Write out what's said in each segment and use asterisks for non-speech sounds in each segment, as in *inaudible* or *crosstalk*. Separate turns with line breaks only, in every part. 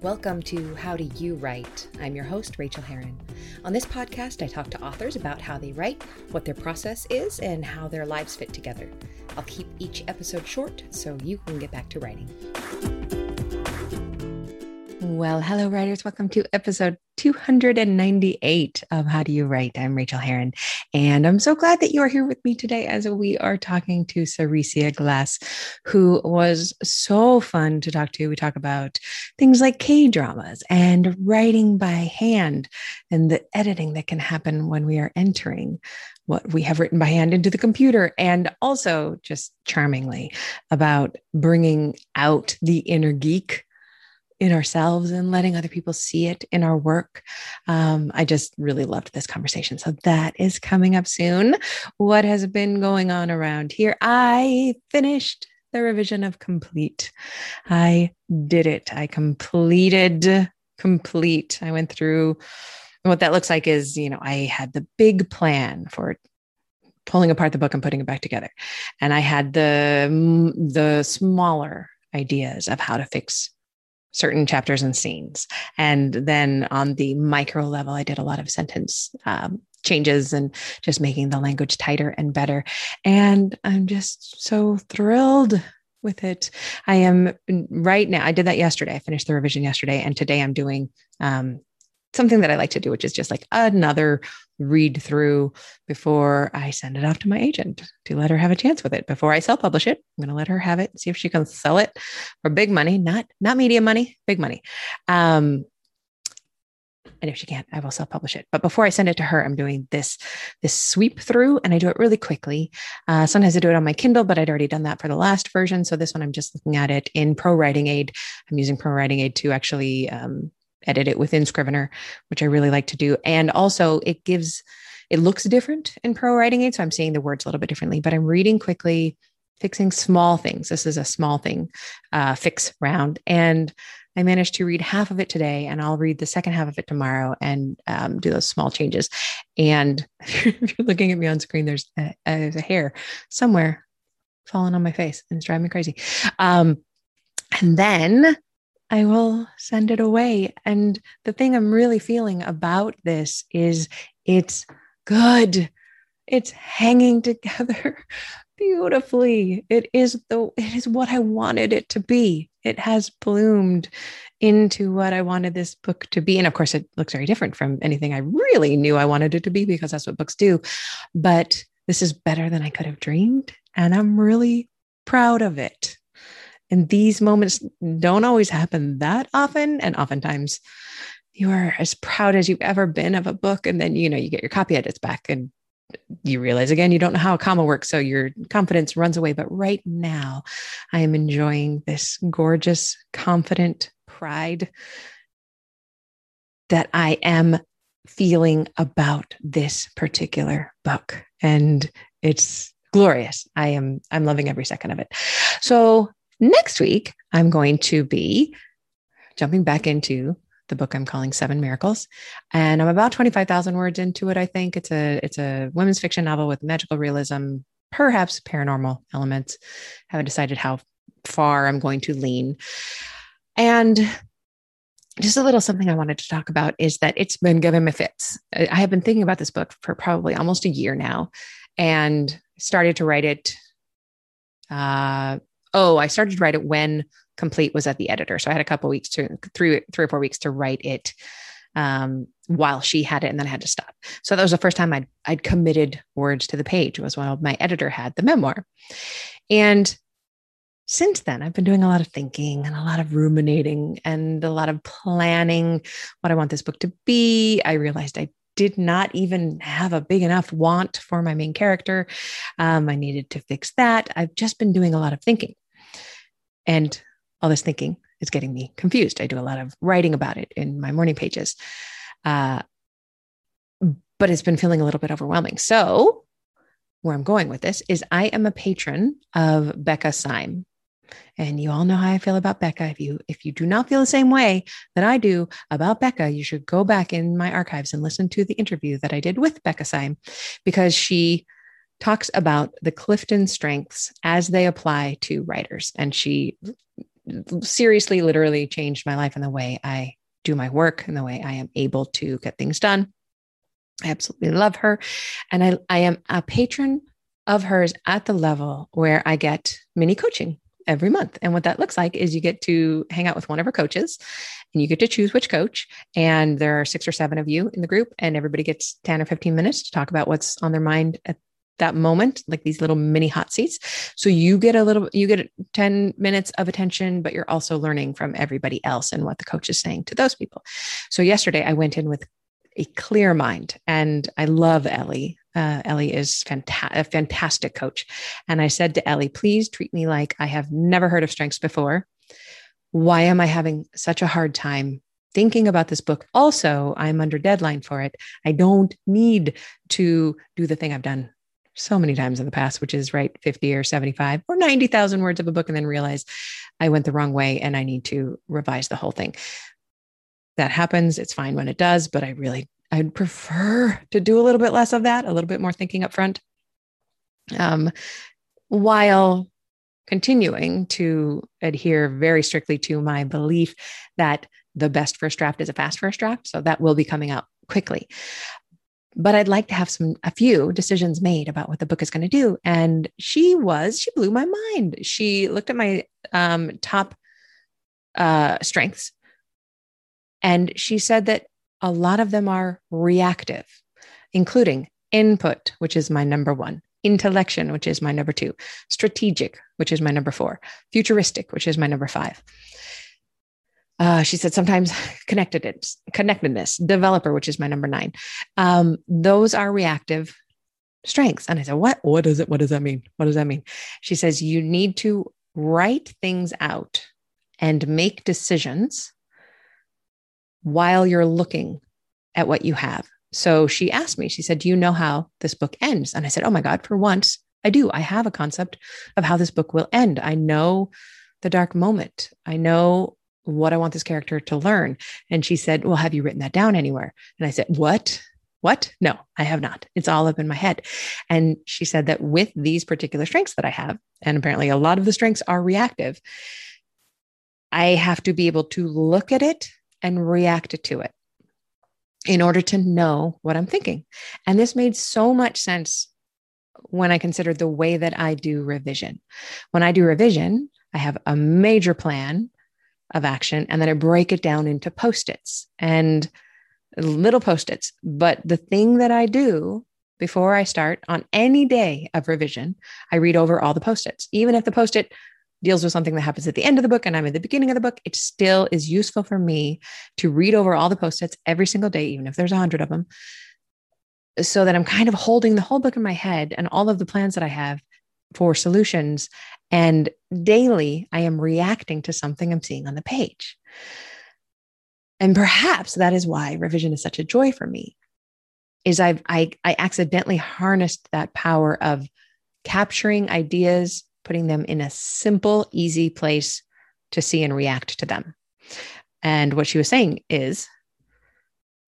Welcome to How Do You Write? I'm your host, Rachael Herron. On this podcast, I talk to authors about how they write, what their process is, and how their lives fit together. I'll keep each episode short so you can get back to writing. Well, hello, writers. Welcome to episode 298 of How Do You Write? I'm Rachael Herron, and I'm so glad that you are here with me today as we are talking to Seressia Glass, who was so fun to talk to. We talk about things like K dramas and writing by hand and the editing that can happen when we are entering what we have written by hand into the computer, and also just charmingly about bringing out the inner geek in ourselves and letting other people see it in our work. Um, I just really loved this conversation. So that is coming up soon. What has been going on around here? I finished the revision of complete. I did it. I completed complete. I went through what that looks like is, you know, I had the big plan for pulling apart the book and putting it back together. And I had the the smaller ideas of how to fix certain chapters and scenes. And then on the micro level, I did a lot of sentence um, changes and just making the language tighter and better. And I'm just so thrilled with it. I am right now, I did that yesterday. I finished the revision yesterday. And today I'm doing um, something that I like to do, which is just like another read through before I send it off to my agent to let her have a chance with it. Before I self publish it, I'm going to let her have it, see if she can sell it for big money, not not media money, big money. Um, and if she can't, I will self publish it. But before I send it to her, I'm doing this this sweep through, and I do it really quickly. Uh, sometimes I do it on my Kindle, but I'd already done that for the last version. So this one, I'm just looking at it in ProWritingAid. I'm using ProWritingAid to actually um, edit it within Scrivener, which I really like to do. And also, it gives, it looks different in ProWritingAid. So I'm seeing the words a little bit differently, but I'm reading quickly, fixing small things. This is a small thing uh, fix round. And I managed to read half of it today, and I'll read the second half of it tomorrow and um, do those small changes. And *laughs* if you're looking at me on screen, there's a, there's a hair somewhere falling on my face and it's driving me crazy. Um, and then I will send it away. And the thing I'm really feeling about this is it's good. It's hanging *laughs* together beautifully. It is the it is what I wanted it to be. It has bloomed into what I wanted this book to be. And of course, it looks very different from anything I really knew I wanted it to be because that's what books do. But this is better than I could have dreamed. And I'm really proud of it. And these moments don't always happen that often. And oftentimes you are as proud as you've ever been of a book. And then, you know, you get your copy edits back and you realize again, you don't know how a comma works. So your confidence runs away. But right now, I am enjoying this gorgeous, confident pride that I am feeling about this particular book. And it's glorious. I am I'm loving every second of it. So Next week, I'm going to be jumping back into the book I'm calling Seven Miracles, and I'm about 25,000 words into it. I think it's a it's a women's fiction novel with magical realism, perhaps paranormal elements. Haven't decided how far I'm going to lean, and just a little something I wanted to talk about is that it's been giving me fits. I have been thinking about this book for probably almost a year now, and started to write it uh, oh, I started to write it when complete was at the editor. So I had a couple weeks to three, three or four weeks to write it um, while she had it, and then I had to stop. So that was the first time I'd I'd committed words to the page. Was while my editor had the memoir, and since then I've been doing a lot of thinking and a lot of ruminating and a lot of planning what I want this book to be. I realized I did not even have a big enough want for my main character. Um, I needed to fix that. I've just been doing a lot of thinking. And all this thinking is getting me confused. I do a lot of writing about it in my morning pages. Uh, but it's been feeling a little bit overwhelming. So, where I'm going with this is I am a patron of Becca Syme. And you all know how I feel about Becca. If you if you do not feel the same way that I do about Becca, you should go back in my archives and listen to the interview that I did with Becca Syme because she talks about the Clifton strengths as they apply to writers. And she seriously, literally changed my life and the way I do my work and the way I am able to get things done. I absolutely love her. And I, I am a patron of hers at the level where I get mini coaching every month. And what that looks like is you get to hang out with one of our coaches and you get to choose which coach. And there are six or seven of you in the group, and everybody gets 10 or 15 minutes to talk about what's on their mind at that moment, like these little mini hot seats. So you get a little, you get 10 minutes of attention, but you're also learning from everybody else and what the coach is saying to those people. So yesterday I went in with a clear mind and I love Ellie. Uh, Ellie is fanta- a fantastic coach. And I said to Ellie, please treat me like I have never heard of strengths before. Why am I having such a hard time thinking about this book? Also, I'm under deadline for it. I don't need to do the thing I've done so many times in the past, which is write 50 or 75 or 90,000 words of a book and then realize I went the wrong way and I need to revise the whole thing. That happens. It's fine when it does, but I really, I'd prefer to do a little bit less of that, a little bit more thinking up front. Um, while continuing to adhere very strictly to my belief that the best first draft is a fast first draft. So that will be coming out quickly but I'd like to have some a few decisions made about what the book is going to do. And she was, she blew my mind. She looked at my um, top uh, strengths and she said that a lot of them are reactive, including input, which is my number one, intellection, which is my number two, strategic, which is my number four, futuristic, which is my number five. Uh, she said sometimes *laughs* connectedness, connectedness, developer, which is my number nine. Um, those are reactive strengths. And I said, what? What does it? What does that mean? What does that mean? She says you need to write things out and make decisions while you're looking at what you have. So she asked me, she said, Do you know how this book ends? And I said, Oh my God, for once, I do. I have a concept of how this book will end. I know the dark moment. I know what I want this character to learn. And she said, Well, have you written that down anywhere? And I said, What? What? No, I have not. It's all up in my head. And she said that with these particular strengths that I have, and apparently a lot of the strengths are reactive, I have to be able to look at it and react to it in order to know what I'm thinking. And this made so much sense when I considered the way that I do revision. When I do revision, I have a major plan of action and then I break it down into post-its and little post-its. But the thing that I do before I start on any day of revision, I read over all the post-its. Even if the post-it deals with something that happens at the end of the book and I'm at the beginning of the book, it still is useful for me to read over all the post-its every single day, even if there's a hundred of them, so that I'm kind of holding the whole book in my head and all of the plans that I have for solutions. And daily, I am reacting to something I'm seeing on the page. And perhaps that is why revision is such a joy for me. Is I've I, I accidentally harnessed that power of capturing ideas, putting them in a simple, easy place to see and react to them. And what she was saying is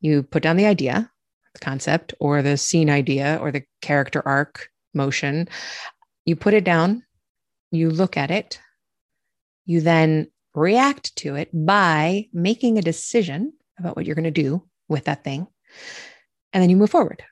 you put down the idea, the concept, or the scene idea, or the character arc motion, you put it down, you look at it, you then react to it by making a decision about what you're going to do with that thing, and then you move forward.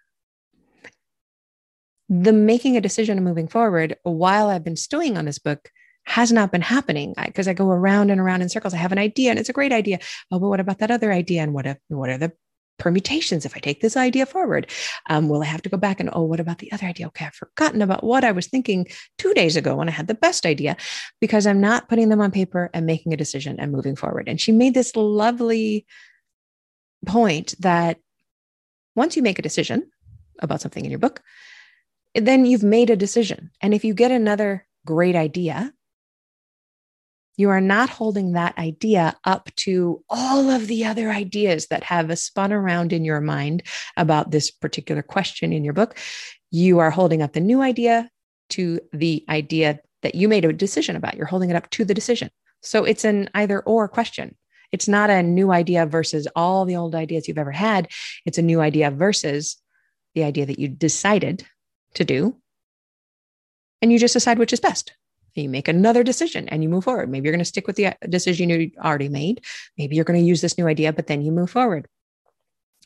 The making a decision and moving forward, while I've been stewing on this book, has not been happening because I, I, go around and around in circles. I have an idea and it's a great idea. Oh, but what about that other idea? And what if, what are the permutations if I take this idea forward? Um, will I have to go back and, oh, what about the other idea? Okay, I've forgotten about what I was thinking two days ago when I had the best idea because I'm not putting them on paper and making a decision and moving forward. And she made this lovely point that once you make a decision about something in your book, then you've made a decision. And if you get another great idea, you are not holding that idea up to all of the other ideas that have spun around in your mind about this particular question in your book. You are holding up the new idea to the idea that you made a decision about. You're holding it up to the decision. So it's an either or question. It's not a new idea versus all the old ideas you've ever had. It's a new idea versus the idea that you decided to do. And you just decide which is best. you make another decision and you move forward. Maybe you're going to stick with the uh, decision you already made. Maybe you're going to use this new idea, but then you move forward.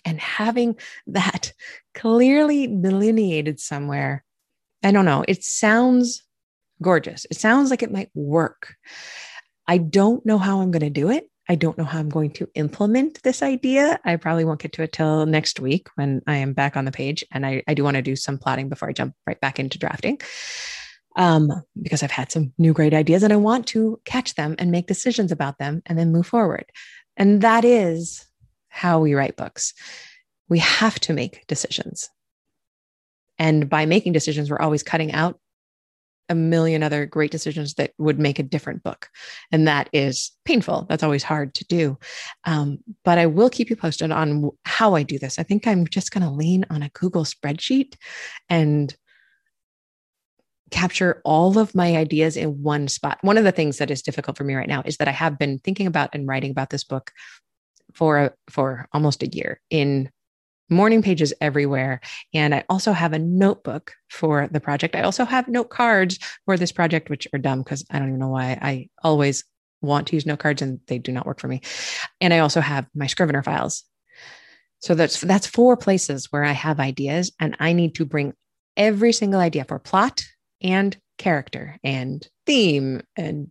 And having that *laughs* clearly delineated somewhere, I don't know, it sounds gorgeous. It sounds like it might work. I don't know how I'm going to do it. I don't know how I'm going to implement this idea. I probably won't get to it till next week when I am back on the page. And I, I do want to do some plotting before I jump right back into drafting um, because I've had some new great ideas and I want to catch them and make decisions about them and then move forward. And that is how we write books. We have to make decisions. And by making decisions, we're always cutting out a million other great decisions that would make a different book. And that is painful. That's always hard to do. Um, but I will keep you posted on how I do this. I think I'm just going to lean on a Google spreadsheet and capture all of my ideas in one spot. One of the things that is difficult for me right now is that I have been thinking about and writing about this book for for almost a year in morning pages everywhere. And I also have a notebook for the project. I also have note cards for this project, which are dumb because I don't even know why I always want to use note cards and they do not work for me. And I also have my Scrivener files. So that's that's four places where I have ideas and I need to bring every single idea for plot and character and theme and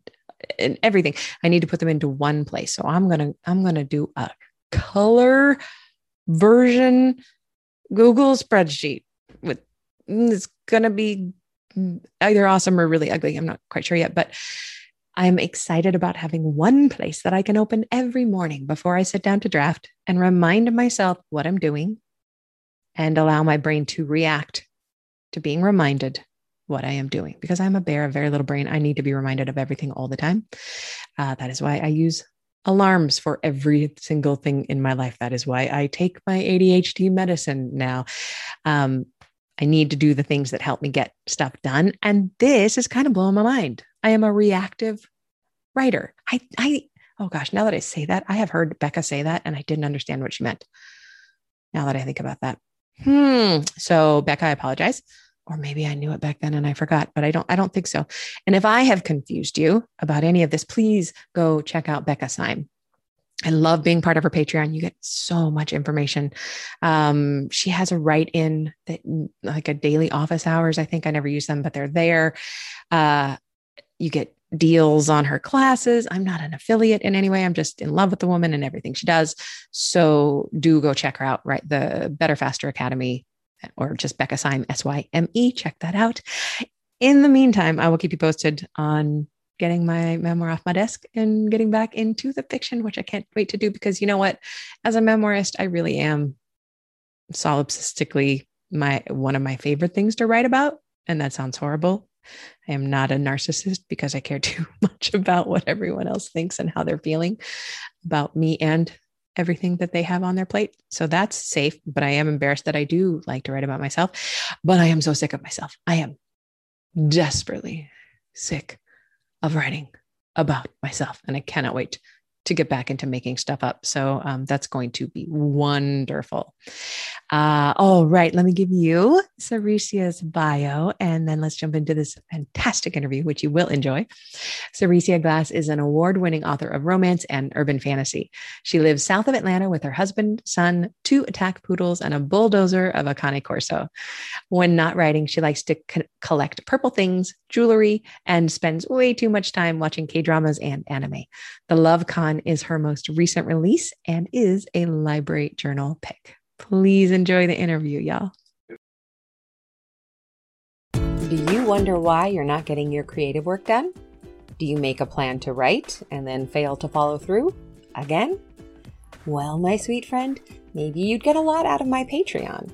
and everything. I need to put them into one place. So I'm going to I'm going to do a color version Google spreadsheet with it's going to be either awesome or really ugly. I'm not quite sure yet, but I'm excited about having one place that I can open every morning before I sit down to draft and remind myself what I'm doing and allow my brain to react to being reminded what I am doing because I'm a bear, a very little brain. I need to be reminded of everything all the time. Uh, that is why I use alarms for every single thing in my life. That is why I take my ADHD medicine now. Um, I need to do the things that help me get stuff done. And this is kind of blowing my mind. I am a reactive writer. I, I, oh gosh, now that I say that, I have heard Becca say that and I didn't understand what she meant. Now that I think about that. Hmm. So, Becca, I apologize or maybe I knew it back then and I forgot, but I don't I don't think so. And if I have confused you about any of this, please go check out Becca Syme. I love being part of her Patreon. You get so much information. Um, she has a write in that like a daily office hours. I think I never use them, but they're there. Uh, you get deals on her classes. I'm not an affiliate in any way. I'm just in love with the woman and everything she does. So do go check her out, right? The Better Faster Academy or just Becca Syme, S Y M E. Check that out. In the meantime, I will keep you posted on getting my memoir off my desk and getting back into the fiction, which I can't wait to do because you know what? As a memoirist, I really am solipsistically my one of my favorite things to write about. And that sounds horrible. I am not a narcissist because I care *laughs* too much about what everyone else thinks and how they're feeling about me and everything that they have on their plate. So that's safe. But I am embarrassed that I do like to write about myself. But I am so sick of myself. I am desperately sick of writing about myself. And I cannot wait to get back into making stuff up. So um, that's going to be wonderful. Uh, all right, let me give you Seressia's bio, and then let's jump into this fantastic interview, which you will enjoy. Seressia Glass is an award winning author of romance and urban fantasy. She lives south of Atlanta with her husband, son, two attack poodles, and a bulldozer of a Cane Corso. When not writing, she likes to co- collect purple things, jewelry, and spends way too much time watching K dramas and anime. The Love Con is her most recent release and is a library journal pick. Please enjoy the interview, y'all. Do you wonder why you're not getting your creative work done? Do you make a plan to write and then fail to follow through? Again? Well, my sweet friend, maybe you'd get a lot out of my Patreon.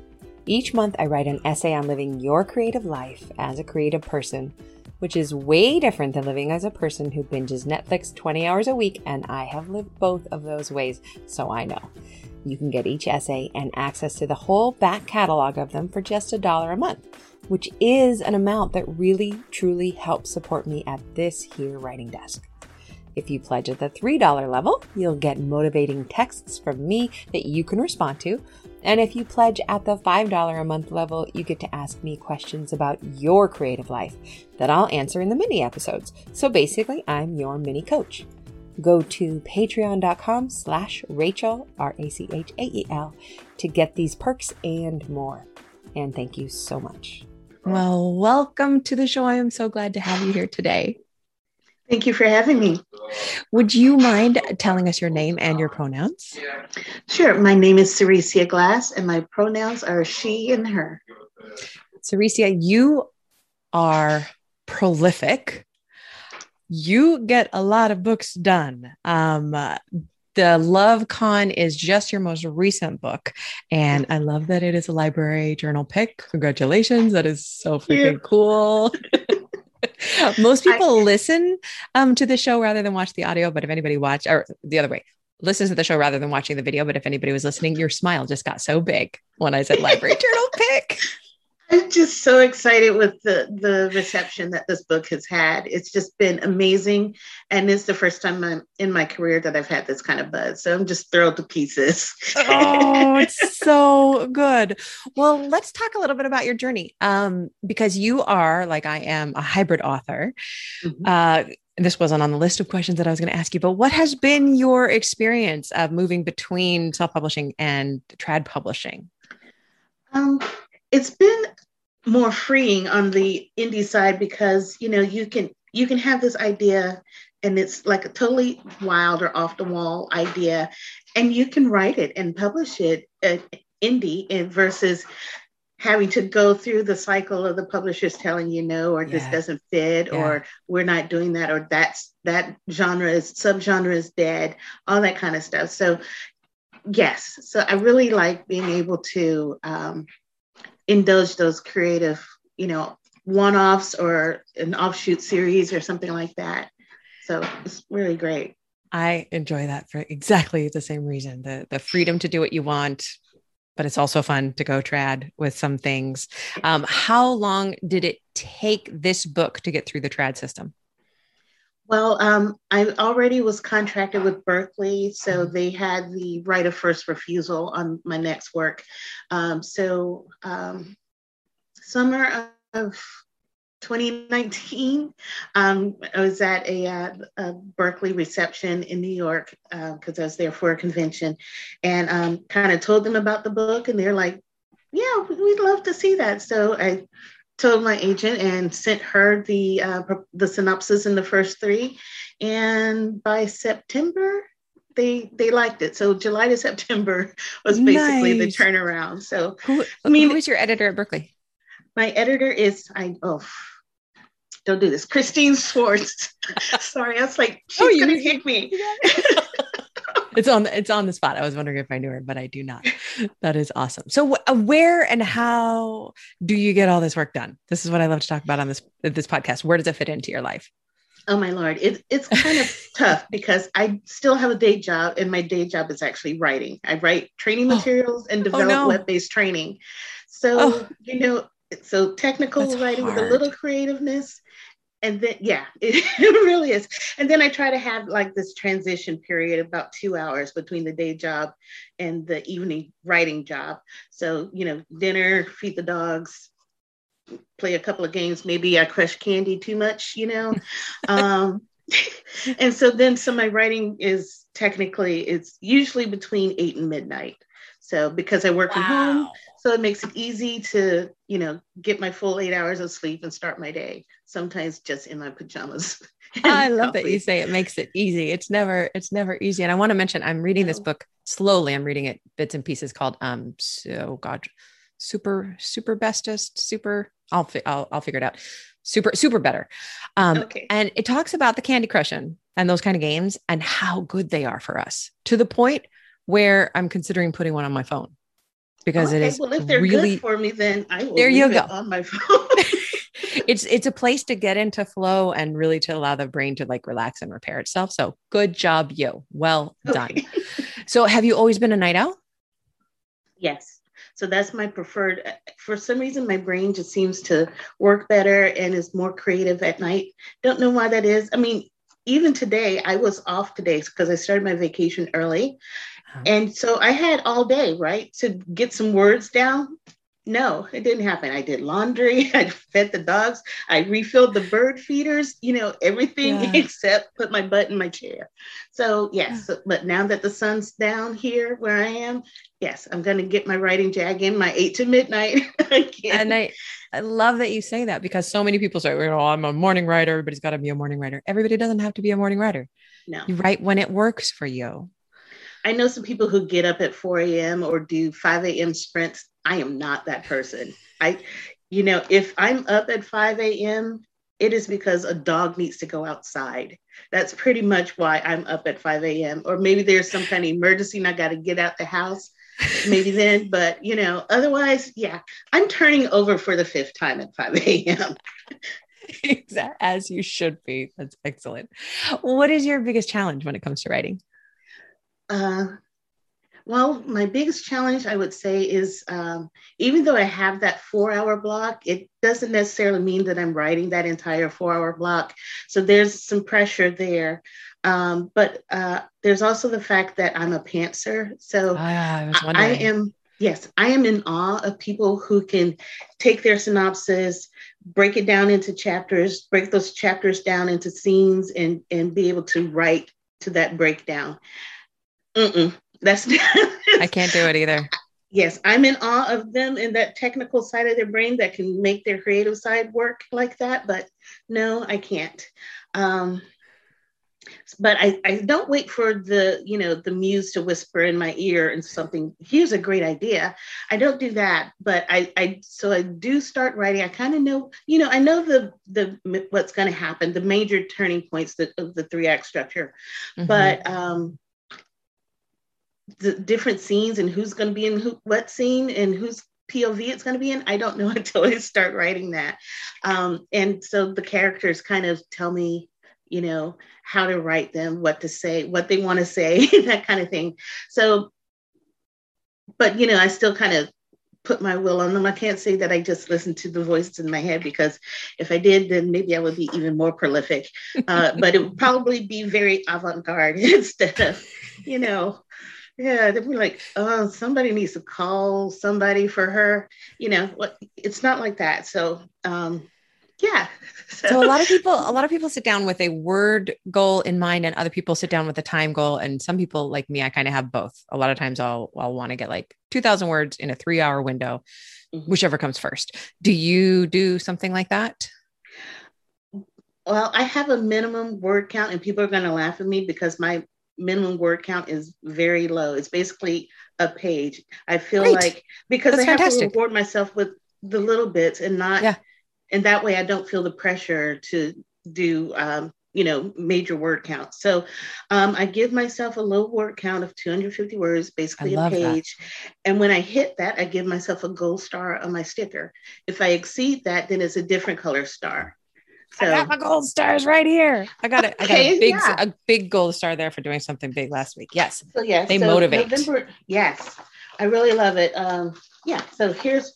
Each month, I write an essay on living your creative life as a creative person, which is way different than living as a person who binges Netflix 20 hours a week, and I have lived both of those ways, so I know. You can get each essay and access to the whole back catalog of them for just a dollar a month, which is an amount that really truly helps support me at this here writing desk. If you pledge at the $3 level, you'll get motivating texts from me that you can respond to. And if you pledge at the $5 a month level, you get to ask me questions about your creative life that I'll answer in the mini episodes. So basically, I'm your mini coach. Go to patreon.com slash Rachael, R-A-C-H-A-E-L, to get these perks and more. And thank you so much. Well, welcome to the show. I am so glad to have you here today.
Thank you for having me.
Would you mind telling us your name and your pronouns?
Sure. My name is Seressia Glass, and my pronouns are she and her.
Seressia, you are prolific. You get a lot of books done. Um, the Love Con is just your most recent book. And I love that it is a library journal pick. Congratulations. That is so freaking cool. *laughs* *laughs* most people I, listen um, to the show rather than watch the audio. But if anybody watch or the other way, listens to the show rather than watching the video. But if anybody was listening, your smile just got so big when I said library *laughs* journal pick.
I'm just so excited with the the reception that this book has had. It's just been amazing, and it's the first time I'm, in my career that I've had this kind of buzz. So I'm just thrilled to pieces.
oh, *laughs* it's so good. Well, let's talk a little bit about your journey, um, because you are like I am a hybrid author. Mm-hmm. Uh, this wasn't on the list of questions that I was going to ask you, but what has been your experience of moving between self publishing and trad publishing?
Um, it's been more freeing on the indie side because you know you can you can have this idea and it's like a totally wild or off the wall idea and you can write it and publish it at indie versus having to go through the cycle of the publishers telling you no or yeah. this doesn't fit yeah. or we're not doing that or that's that genre is subgenre is dead all that kind of stuff so yes so i really like being able to um, indulge those creative, you know, one-offs or an offshoot series or something like that. So it's really great.
I enjoy that for exactly the same reason. The the freedom to do what you want, but it's also fun to go trad with some things. Um, how long did it take this book to get through the trad system?
Well, um, I already was contracted with Berkley, so they had the right of first refusal on my next work. Um, so, um, summer of 2019, um, I was at a, uh, a, Berkley reception in New York because uh, I was there for a convention and um, kind of told them about the book, and they're like, Yeah, we'd love to see that. So I told my agent and sent her the uh, the synopsis in the first three, and by September they they liked it. So July to *laughs* September was basically nice. the turnaround. So
who, I mean, who was your editor at Berkley?
My editor is I oh don't do this, Christine Schwartz. *laughs* Sorry, I was like she's oh, gonna kick me. *laughs*
it's on it's on the spot. I was wondering if I knew her, but I do not. That is awesome. So, uh, where and how do you get all this work done? This is what I love to talk about on this this podcast. Where does it fit into your life?
Oh my lord, it, it's kind of *laughs* tough because I still have a day job, and my day job is actually writing. I write training oh. materials oh. and develop oh, no. web based training. So oh. you know, so technical That's writing hard. with a little creativeness and then yeah it, *laughs* it, really is. And then i try to have like this transition period about two hours between the day job and the evening writing job. So you know dinner feed the dogs play a couple of games. Maybe i crush candy too much you know? *laughs* Um, *laughs* and so then so my writing is technically it's usually between eight and midnight. So because i work wow. from home so it makes it easy to you know get my full eight hours of sleep and start my day sometimes just in my pajamas. *laughs*
I love that you say it makes it easy. It's never it's never easy. And i want to mention i'm reading this book slowly i'm reading it bits and pieces called um so god super super bestest super i'll fi- I'll, I'll figure it out. Super super better. Um okay. and it talks about the candy crushing and those kind of games and how good they are for us to the point where i'm considering putting one on my phone because okay, it is
well if they're
really
good for me then i will
there you go.
on my *laughs* phone. *laughs*
It's it's a place to get into flow and really to allow the brain to like relax and repair itself. So good job you. Well done. Okay. *laughs* so have you always been a night owl?
Yes. So that's my preferred for some reason my brain just seems to work better and is more creative at night. Don't know why that is. I mean even today, I was off today because I started my vacation early. And so I had all day, right, to get some words down. No, it didn't happen. I did laundry, *laughs* I fed the dogs, I refilled the bird feeders, you know, everything yeah. *laughs* except put my butt in my chair. So, yes, yeah. but now that the sun's down here where I am, yes, I'm going to get my writing jag in my eight to midnight *laughs*
again. And I, I love that you say that because so many people say, oh, I'm a morning writer. Everybody's got to be a morning writer. Everybody doesn't have to be a morning writer.
No.
You write when it works for you.
I know some people who get up at 4 a.m. or do 5 a.m. sprints. I am not that person. I, you know, if I'm up at 5 a.m., it is because a dog needs to go outside. That's pretty much why I'm up at 5 a.m. Or maybe there's some kind of emergency and I got to get out the house. *laughs* Maybe then, but you know, otherwise, yeah, I'm turning over for the fifth time at 5 a.m. *laughs*
As you should be. That's excellent. What is your biggest challenge when it comes to writing?
Uh, well, my biggest challenge, I would say, is um, even though I have that four hour block, it doesn't necessarily mean that I'm writing that entire four hour block. So there's some pressure there. Um, but uh, there's also the fact that I'm a pantser. So
ah, I,
I am, yes, I am in awe of people who can take their synopsis, break it down into chapters, break those chapters down into scenes, and, and be able to write to that breakdown. Mm-mm, that's *laughs*
I can't do it either.
Yes, I'm in awe of them and that technical side of their brain that can make their creative side work like that. But no, I can't. Um, but I, I don't wait for the you know the muse to whisper in my ear and something here's a great idea i don't do that but i i so i do start writing i kind of know you know i know the the what's going to happen the major turning points that, of the three act structure mm-hmm. but um the different scenes and who's going to be in who, what scene and whose POV it's going to be in. I don't *laughs* know until I start writing that. Um, and so the characters kind of tell me, you know, how to write them, what to say, what they want to say, *laughs* that kind of thing. So, but, you know, I still kind of put my will on them. I can't say that I just listen to the voices in my head because if I did, then maybe I would be even more prolific. Uh, but it would probably be very avant garde *laughs* instead of, you know, yeah, they'd be like, oh, somebody needs to call somebody for her. You know, it's not like that. So, um, yeah.
So. *laughs* so. a lot of people, a lot of people sit down with a word goal in mind, and other people sit down with a time goal. And some people, like me, I kind of have both. A lot of times, I'll I'll want to get like two thousand words in a three hour window, mm-hmm. whichever comes first. Do you do something like that?
Well, I have a minimum word count, and people are going to laugh at me because my minimum word count is very low. It's basically a page. I feel Great. like because That's I have fantastic. to reward myself with the little bits and not, yeah. and that way I don't feel the pressure to do, um, you know, major word count. So um, I give myself a low word count of 250 words, basically a page. That. And when I hit that, I give myself a gold star on my sticker. If I exceed that, then it's a different color star.
So, I got my gold stars right here. I got it. I got a big, yeah. a big gold star there for doing something big last week. Yes.
So yeah,
they
so
motivate.
November, yes, I really love it. Um, yeah. So here's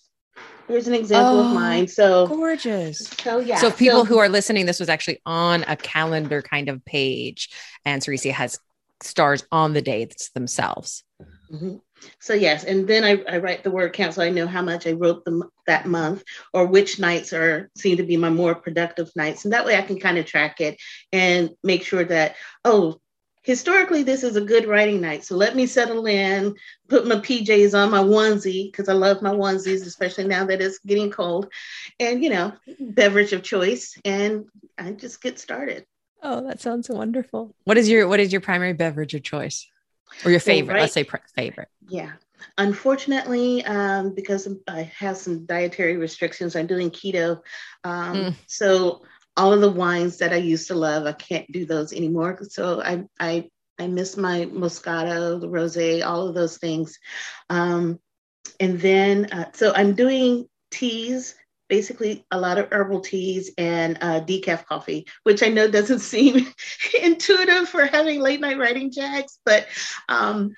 here's an example oh, of mine. So
gorgeous.
So yeah.
So people so, who are listening, this was actually on a calendar kind of page, and Seressia has stars on the dates themselves.
Mm-hmm. So yes, and then I, I, write the word count so I know how much I wrote the, that month or which nights are seem to be my more productive nights, and that way I can kind of track it and make sure that oh, historically this is a good writing night. So let me settle in, put my PJs on, my onesie because I love my onesies, especially now that it's getting cold, and you know, mm-hmm. beverage of choice, and I just get started.
Oh, that sounds wonderful. What is your what is your primary beverage of choice? Or your favorite right, let's say favorite.
Yeah. Unfortunately um, because i have some dietary restrictions i'm doing keto. Um, mm. so all of the wines that i used to love i can't do those anymore. So i i i miss my moscato the rosé all of those things. Um, and then uh, so i'm doing teas basically a lot of herbal teas and uh, decaf coffee, which I know doesn't *laughs* seem intuitive for having late night writing jags, but um,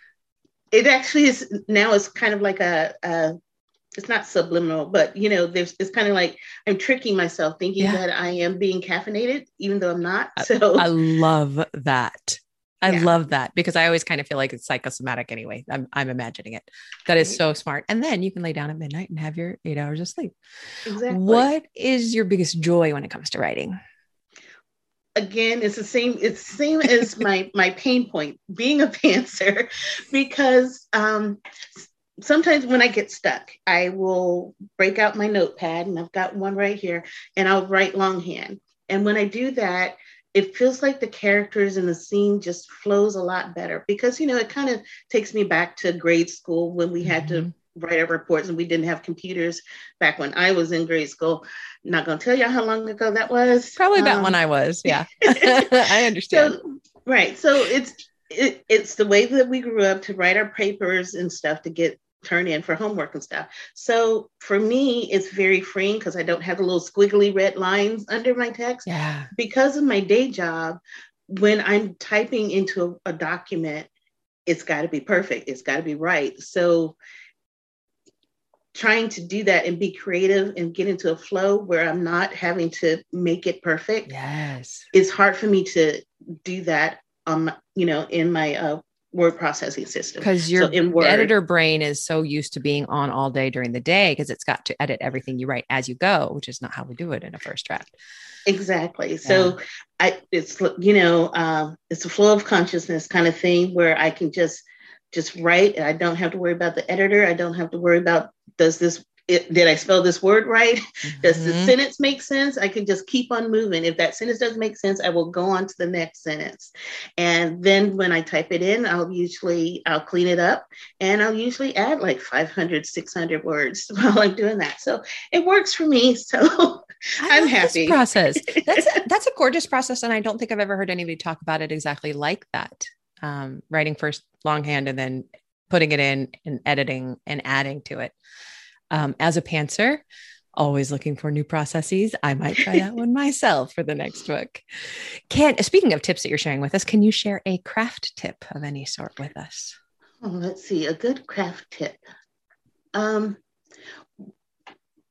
it actually is now is kind of like a, a it's not subliminal, but you know, there's it's kind of like I'm tricking myself thinking yeah. that I am being caffeinated, even though I'm not. So
I, I love that. I yeah. love that because I always kind of feel like it's psychosomatic anyway. I'm, I'm imagining it. That is so smart. And then you can lay down at midnight and have your eight hours of sleep. Exactly. What is your biggest joy when it comes to writing?
Again, it's the same. It's the same as *laughs* my my pain point being a pantser, because um, sometimes when I get stuck, I will break out my notepad, and I've got one right here, and I'll write longhand. And when I do that, it feels like the characters in the scene just flows a lot better because you know it kind of takes me back to grade school when we had mm-hmm. to write our reports and we didn't have computers back when I was in grade school. I'm not going to tell you how long ago that was.
Probably about um, when I was. Yeah, *laughs* *laughs* I understand.
So, right. So it's it, it's the way that we grew up to write our papers and stuff to get turn in for homework and stuff. So for me, it's very freeing because I don't have the little squiggly red lines under my text.
Yeah.
Because of my day job, when I'm typing into a, a document, it's got to be perfect. It's got to be right. So trying to do that and be creative and get into a flow where I'm not having to make it perfect.
Yes.
It's hard for me to do that um you know in my uh word processing system.
Because your so editor brain is so used to being on all day during the day because it's got to edit everything you write as you go, which is not how we do it in a first draft.
Exactly. Yeah. So I it's you know, um, it's a flow of consciousness kind of thing where I can just just write. and I don't have to worry about the editor. I don't have to worry about does this it, did I spell this word right? Mm-hmm. *laughs* Does the mm-hmm. sentence make sense? I can just keep on moving. If that sentence doesn't make sense, I will go on to the next sentence. And then when I type it in, I'll usually I'll clean it up and I'll usually add like 500, 600 words *laughs* while I'm doing that. So it works for me. *laughs* So I'm happy.
process. That's a, that's a gorgeous process, and I don't think I've ever heard anybody talk about it exactly like that. Um, writing first longhand and then putting it in and editing and adding to it um, as a pantser, always looking for new processes. I might try that one myself for the next book. Can speaking of tips that you're sharing with us, can you share a craft tip of any sort with us?
Oh, let's see, a good craft tip. Um,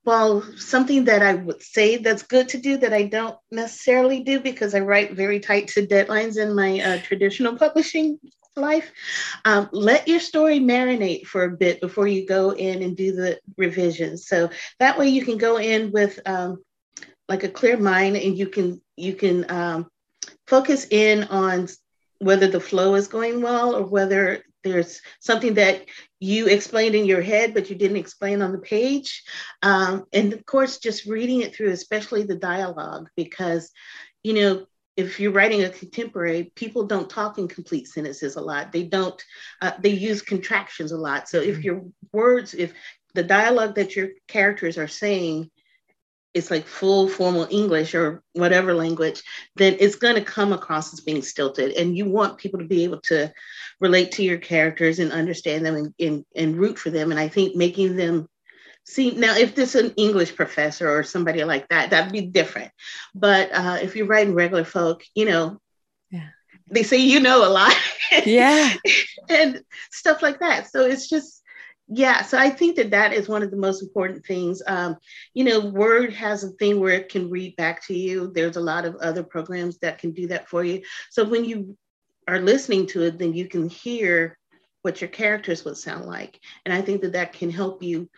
well, something that I would say that's good to do that I don't necessarily do because I write very tight to deadlines in my uh, traditional publishing life, um, let your story marinate for a bit before you go in and do the revisions. So that way you can go in with um, like a clear mind and you can you can um, focus in on whether the flow is going well or whether there's something that you explained in your head but you didn't explain on the page um, and of course just reading it through especially the dialogue because you know if you're writing a contemporary, people don't talk in complete sentences a lot. They don't, uh, they use contractions a lot. So if mm-hmm. your words, if the dialogue that your characters are saying is like full formal English or whatever language, then it's going to come across as being stilted. And you want people to be able to relate to your characters and understand them and, and, and root for them. And I think making them See, now if this is an English professor or somebody like that, that'd be different. But uh, if you're writing regular folk, you know,
yeah.
they say you know a lot. *laughs*
yeah.
and stuff like that. So it's just, yeah. So I think that that is one of the most important things. Um, you know, Word has a thing where it can read back to you. There's a lot of other programs that can do that for you. So when you are listening to it, then you can hear what your characters would sound like. And I think that that can help you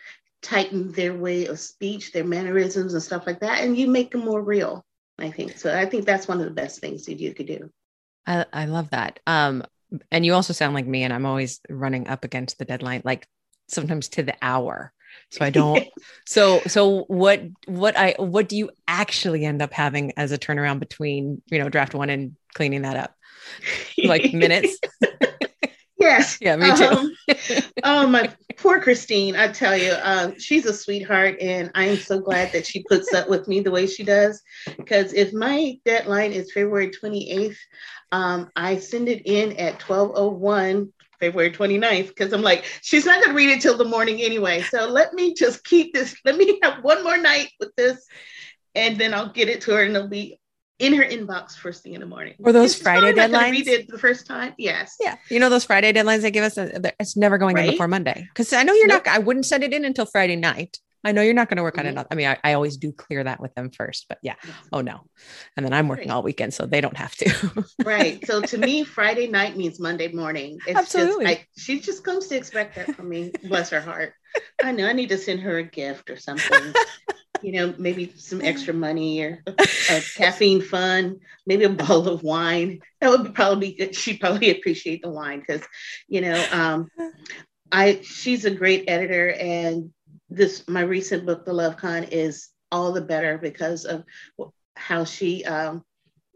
tighten their way of speech, their mannerisms and stuff like that, and you make them more real. I think so. I think that's one of the best things that you could do.
I, I love that. Um, and you also sound like me, and I'm always running up against the deadline, like sometimes to the hour. So I don't. *laughs* so so what what I what do you actually end up having as a turnaround between you know draft one and cleaning that up? Like *laughs* minutes.
Yes. *laughs*
Yeah, me too. Um, *laughs*
oh, my poor Christine. I tell you, um, she's a sweetheart, and I am so glad that she puts up with me the way she does. Because if my deadline is February 28th, um, I send it in at 1201 February 29th because I'm like, she's not going to read it till the morning anyway. So let me just keep this. Let me have one more night with this, and then I'll get it to her, and it'll be in her inbox first thing in the morning.
Or those Friday deadlines?
Read it the first time. Yes.
Yeah. You know those Friday deadlines they give us. It's never going right? in before Monday because I know you're nope. not. I wouldn't send it in until Friday night. I know you're not going to work mm-hmm. on it. I mean, I, I, always do clear that with them first, but yeah. Oh no. And then I'm working right. all weekend, so they don't have to. *laughs*
right. So to me, Friday night means Monday morning. It's Absolutely. Just, I, she just comes to expect that from me. Bless her heart. I know I need to send her a gift or something. *laughs* you know, maybe some extra money or *laughs* a, caffeine fund, maybe a bottle of wine. That would probably be good. She'd probably appreciate the wine because, you know, um, I she's a great editor and this my recent book, The Love Con, is all the better because of how she um,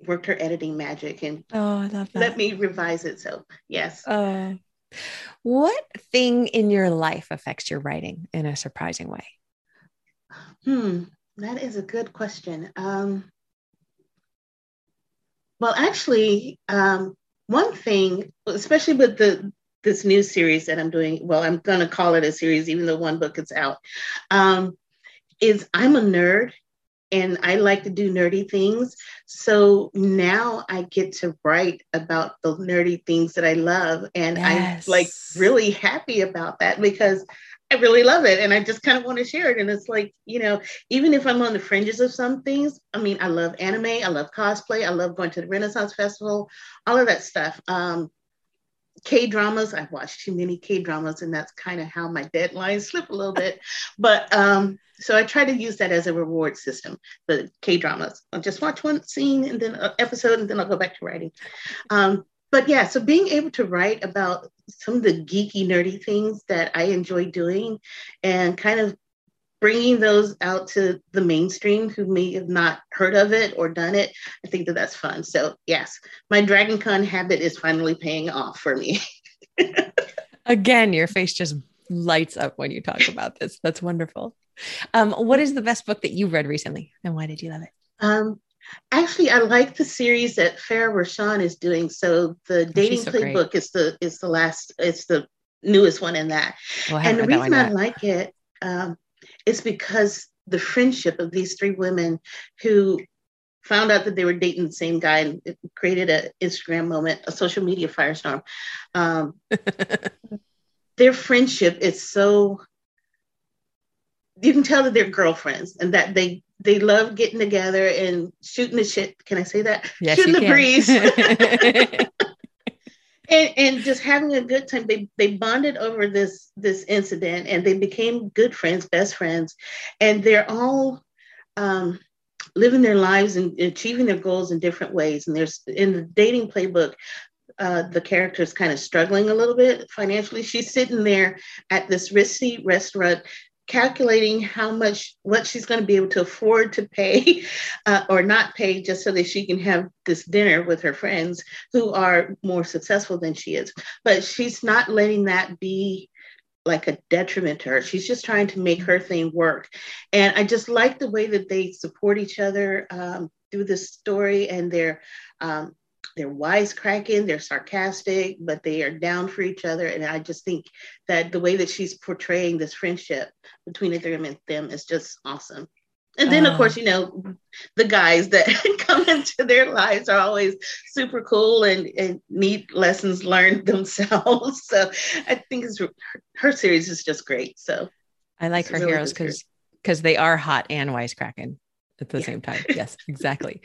worked her editing magic and
oh, I love that.
let me revise it. So yes.
Uh, what thing in your life affects your writing in a surprising way?
Hmm, that is a good question. Um, well, actually, um, one thing, especially with the this new series that I'm doing, well, I'm going to call it a series, even though one book is out, um, is I'm a nerd and I like to do nerdy things. So now I get to write about the nerdy things that I love. And yes. I'm like really happy about that because I really love it and I just kind of want to share it. And it's like, you know, even if I'm on the fringes of some things, I mean, I love anime, I love cosplay, I love going to the Renaissance Festival, all of that stuff. Um, K dramas. I've watched too many K dramas, and that's kind of how my deadlines *laughs* slip a little bit. But um, so I try to use that as a reward system. The K dramas. I'll just watch one scene and then an episode, and then I'll go back to writing. Um, but yeah, so being able to write about some of the geeky, nerdy things that I enjoy doing, and kind of bringing those out to the mainstream who may have not heard of it or done it, I think that that's fun. So, yes, my Dragon Con habit is finally paying off for me. *laughs*
Again, your face just lights up when you talk about this. That's wonderful. Um, what is the best book that you read recently and why did you love it?
Um, actually, I like the series that Farrah Rochon is doing. So the oh, dating so playbook is the is the last, it's the newest one in that. Well, and the reason I like it, um, it's because the friendship of these three women who found out that they were dating the same guy and it created an Instagram moment, a social media firestorm. Um, *laughs* their friendship is so you can tell that they're girlfriends and that they they love getting together and shooting the shit. Can I say that?
Yes,
shooting the
can.
breeze. *laughs* *laughs* and, and just having a good time. They they bonded over this this incident, and they became good friends, best friends, and they're all um, living their lives and achieving their goals in different ways. And there's in the dating playbook. Uh, the character is kind of struggling a little bit financially. She's sitting there at this risky restaurant calculating how much what she's going to be able to afford to pay *laughs* uh, or not pay just so that she can have this dinner with her friends who are more successful than she is. But she's not letting that be like a detriment to her. She's just trying to make her thing work. And i just like the way that they support each other um, through this story and they're um, they're wisecracking, they're sarcastic, but they are down for each other. And I just think that the way that she's portraying this friendship between the three of them is just awesome. And then, of oh. course, you know, the guys that *laughs* come into their lives are always super cool and, and neat lessons learned *laughs* themselves. So I think it's, her, her series is just great. So
I like her really heroes because because they are hot and wisecracking at the yeah. same time. Yes, exactly.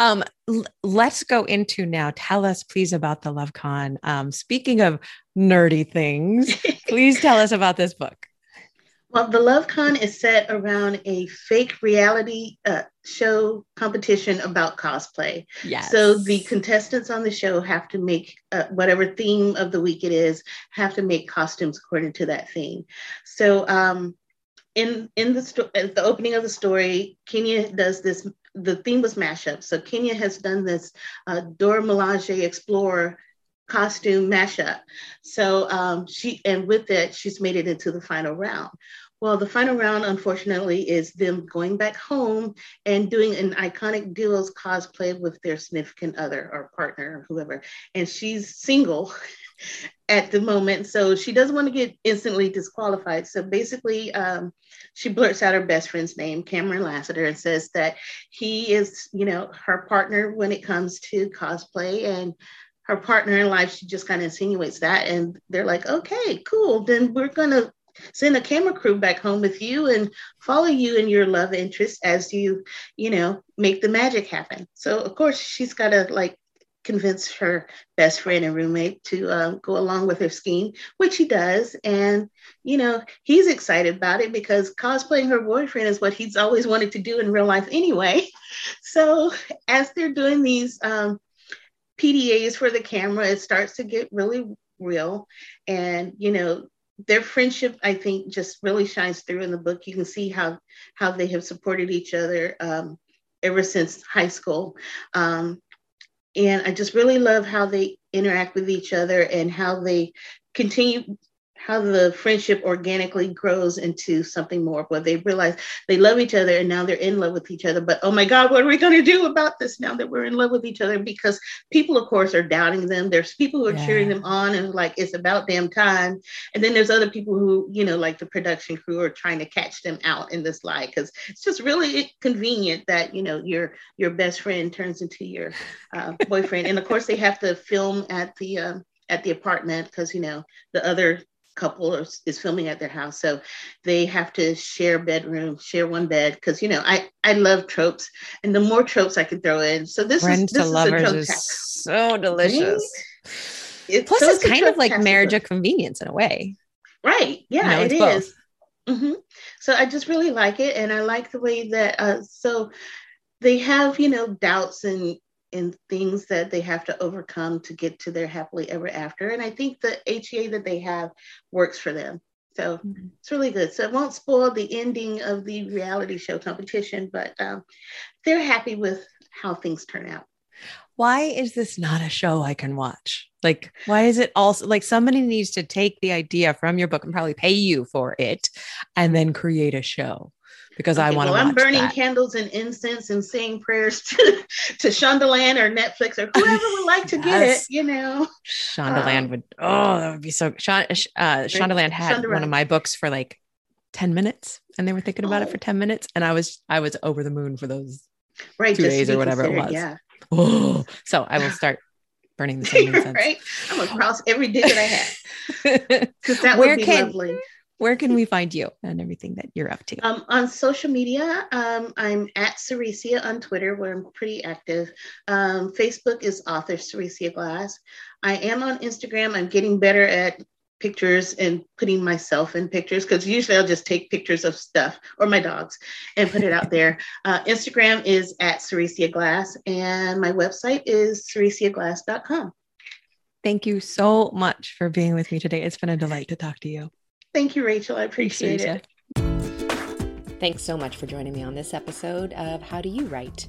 um, l- let's go into now. Tell us, please, about the Love Con. Um, speaking of nerdy things, *laughs* please tell us about this book.
Well, the Love Con is set around a fake reality uh, show competition about cosplay.
Yes.
So the contestants on the show have to make uh, whatever theme of the week it is, have to make costumes according to that theme. So um, in in the sto- at the opening of the story, Kenya does this. The theme was mashup. So Kenya has done this uh, Dora Milaje Explorer costume mashup. So um, she and with it, she's made it into the final round. Well, the final round, unfortunately, is them going back home and doing an iconic duos cosplay with their significant other or partner or whoever. And she's single *laughs* at the moment. So she doesn't want to get instantly disqualified. So basically, um, she blurts out her best friend's name, Cameron Lassiter, and says that he is, you know, her partner when it comes to cosplay and her partner in life. She just kind of insinuates that. And they're like, okay, cool. Then we're going to send a camera crew back home with you and follow you and your love interest as you, you know, make the magic happen. So of course she's got to like convince her best friend and roommate to uh, go along with her scheme, which he does. And, you know, he's excited about it because cosplaying her boyfriend is what he's always wanted to do in real life anyway. *laughs* So as they're doing these um, PDAs for the camera, it starts to get really real. And, you know, their friendship, I think, just really shines through in the book. You can see how how they have supported each other um, ever since high school. Um, and I just really love how they interact with each other and how they continue how the friendship organically grows into something more where they realize they love each other and now they're in love with each other. But oh my god what are we going to do about this now that we're in love with each other? Because people of course are doubting them. There's people who are yeah. cheering them on and like it's about damn time. And then there's other people who you know like the production crew are trying to catch them out in this lie because it's just really convenient that you know your your best friend turns into your uh, boyfriend. And of course they have to film at the um, at the apartment because you know the other couple is, is filming at their house so they have to share bedroom share one bed because you know i i love tropes and the more tropes i can throw in so this is this
is lovers is so delicious. Right? plus so it's kind of like marriage of convenience in a way.
Right yeah you know, it is. Mm-hmm. so i just really like it and i like the way that uh so they have you know doubts and and things that they have to overcome to get to their happily ever after. And I think the HEA that they have works for them. So mm-hmm. it's really good. So it won't spoil the ending of the reality show competition, but um, they're happy with how things turn out.
Why is this not a show I can watch? Like, why is it also like somebody needs to take the idea from your book and probably pay you for it and then create a show? Because okay, I want to. Well,
I'm burning
that.
candles and incense and saying prayers *laughs* to to Shondaland or Netflix or whoever would like to yes. get it. You know,
Shondaland um, would. Oh, that would be so. Shond, uh, Shondaland had Shondaland. one of my books for like ten minutes, and they were thinking about oh. it for ten minutes, and I was I was over the moon for those right two days or whatever it was. Yeah. Oh, so I will start burning the same *laughs* incense.
right. I'm gonna cross every day that I have *laughs* because that Where would be can, lovely
where can we find you and everything that you're up to?
Um, on social media, um, I'm at Seressia on Twitter, where I'm pretty active. Um, Facebook is author Seressia Glass. I am on Instagram. I'm getting better at pictures and putting myself in pictures because usually I'll just take pictures of stuff or my dogs and put it out *laughs* there. Uh, Instagram is at Seressia Glass, and my website is seressiaglass.com.
Thank you so much for being with me today. It's been a delight to talk to you.
Thank you, Rachael. I appreciate it.
Thanks so much for joining me on this episode of How Do You Write?